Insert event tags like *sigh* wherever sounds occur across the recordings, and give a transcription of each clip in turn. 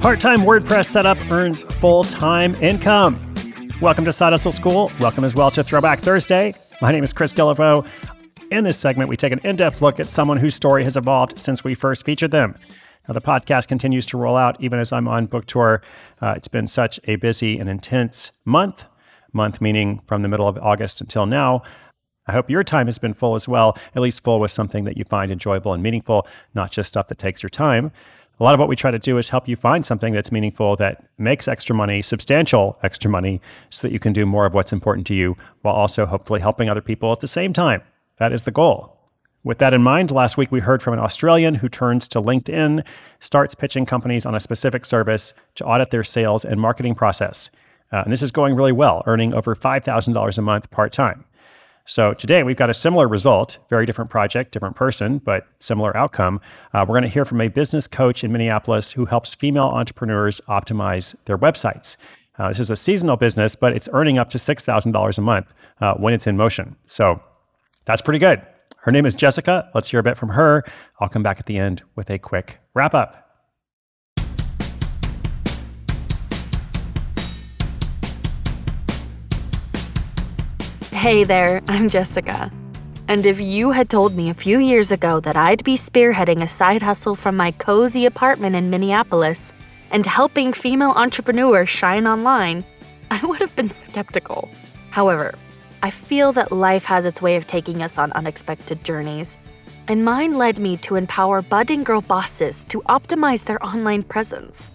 Part-time WordPress setup earns full-time income. Welcome to Side Hustle School. Welcome as well to Throwback Thursday. My name is Chris Guillebeau. In this segment, we take an in-depth look at someone whose story has evolved since we first featured them. Now, the podcast continues to roll out even as I'm on book tour. Uh, it's been such a busy and intense month, month meaning from the middle of August until now. I hope your time has been full as well, at least full with something that you find enjoyable and meaningful, not just stuff that takes your time a lot of what we try to do is help you find something that's meaningful that makes extra money, substantial extra money, so that you can do more of what's important to you while also hopefully helping other people at the same time. That is the goal. With that in mind, last week we heard from an Australian who turns to LinkedIn, starts pitching companies on a specific service to audit their sales and marketing process. Uh, and this is going really well, earning over $5,000 a month part time. So today we've got a similar result, very different project, different person, but similar outcome. Uh, we're going to hear from a business coach in Minneapolis who helps female entrepreneurs optimize their websites. Uh, this is a seasonal business, but it's earning up to $6,000 a month uh, when it's in motion. So that's pretty good. Her name is Jessica. Let's hear a bit from her. I'll come back at the end with a quick wrap up. Hey there, I'm Jessica. And if you had told me a few years ago that I'd be spearheading a side hustle from my cozy apartment in Minneapolis and helping female entrepreneurs shine online, I would have been skeptical. However, I feel that life has its way of taking us on unexpected journeys, and mine led me to empower budding girl bosses to optimize their online presence.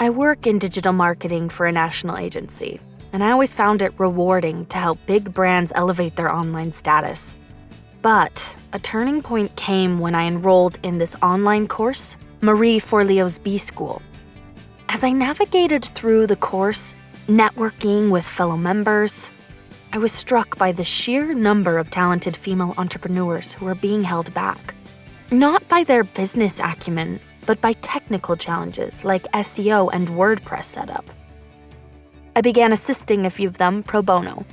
I work in digital marketing for a national agency, and I always found it rewarding to help big brands elevate their online status. But a turning point came when I enrolled in this online course, Marie Forleo's B School. As I navigated through the course, networking with fellow members, I was struck by the sheer number of talented female entrepreneurs who are being held back. Not by their business acumen, but by technical challenges like SEO and WordPress setup. I began assisting a few of them pro bono,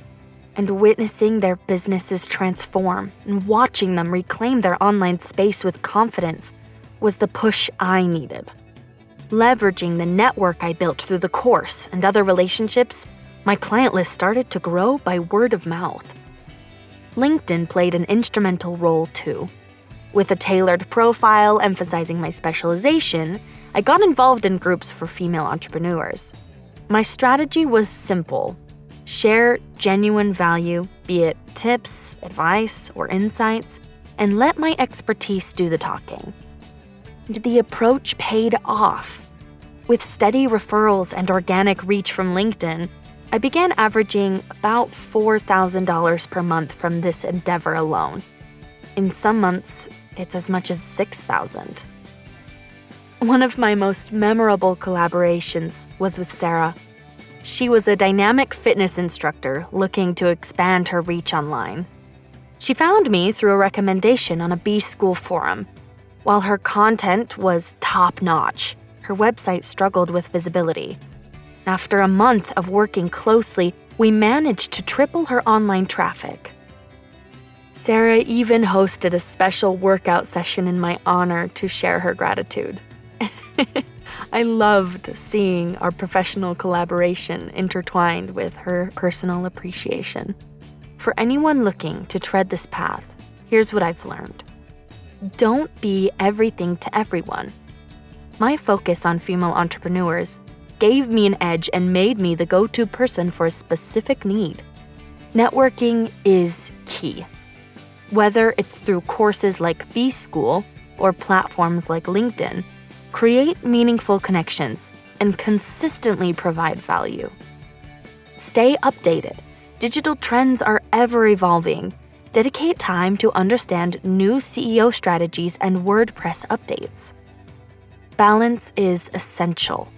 and witnessing their businesses transform and watching them reclaim their online space with confidence was the push I needed. Leveraging the network I built through the course and other relationships, my client list started to grow by word of mouth. LinkedIn played an instrumental role too. With a tailored profile emphasizing my specialization, I got involved in groups for female entrepreneurs. My strategy was simple share genuine value, be it tips, advice, or insights, and let my expertise do the talking. The approach paid off. With steady referrals and organic reach from LinkedIn, I began averaging about $4,000 per month from this endeavor alone. In some months, it's as much as 6,000. One of my most memorable collaborations was with Sarah. She was a dynamic fitness instructor looking to expand her reach online. She found me through a recommendation on a B School forum. While her content was top notch, her website struggled with visibility. After a month of working closely, we managed to triple her online traffic. Sarah even hosted a special workout session in my honor to share her gratitude. *laughs* I loved seeing our professional collaboration intertwined with her personal appreciation. For anyone looking to tread this path, here's what I've learned don't be everything to everyone. My focus on female entrepreneurs gave me an edge and made me the go to person for a specific need. Networking is key. Whether it's through courses like B School or platforms like LinkedIn, create meaningful connections and consistently provide value. Stay updated. Digital trends are ever evolving. Dedicate time to understand new SEO strategies and WordPress updates. Balance is essential.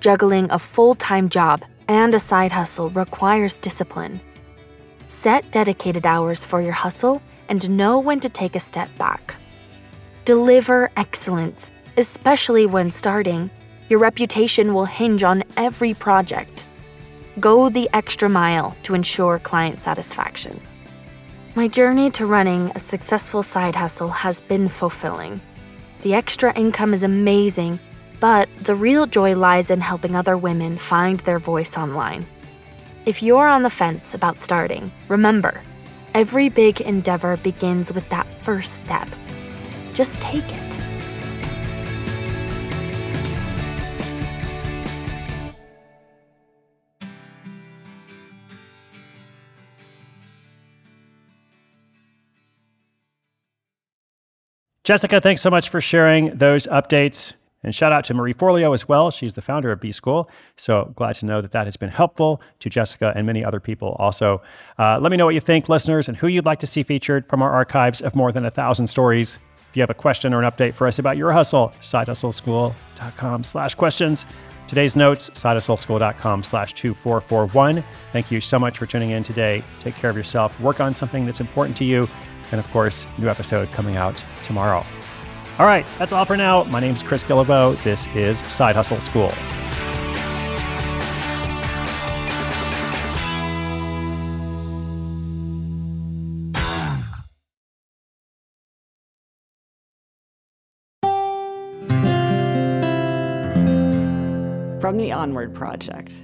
Juggling a full time job and a side hustle requires discipline. Set dedicated hours for your hustle and know when to take a step back. Deliver excellence, especially when starting. Your reputation will hinge on every project. Go the extra mile to ensure client satisfaction. My journey to running a successful side hustle has been fulfilling. The extra income is amazing, but the real joy lies in helping other women find their voice online. If you're on the fence about starting, remember every big endeavor begins with that first step. Just take it. Jessica, thanks so much for sharing those updates. And shout out to Marie Forleo as well. She's the founder of B School. So glad to know that that has been helpful to Jessica and many other people also. Uh, let me know what you think, listeners, and who you'd like to see featured from our archives of more than a thousand stories. If you have a question or an update for us about your hustle, sidehustleschool.com slash questions. Today's notes, sidehustleschool.com slash 2441. Thank you so much for tuning in today. Take care of yourself. Work on something that's important to you. And of course, new episode coming out tomorrow. All right, that's all for now. My name is Chris Guillebeau. This is Side Hustle School. From the Onward Project.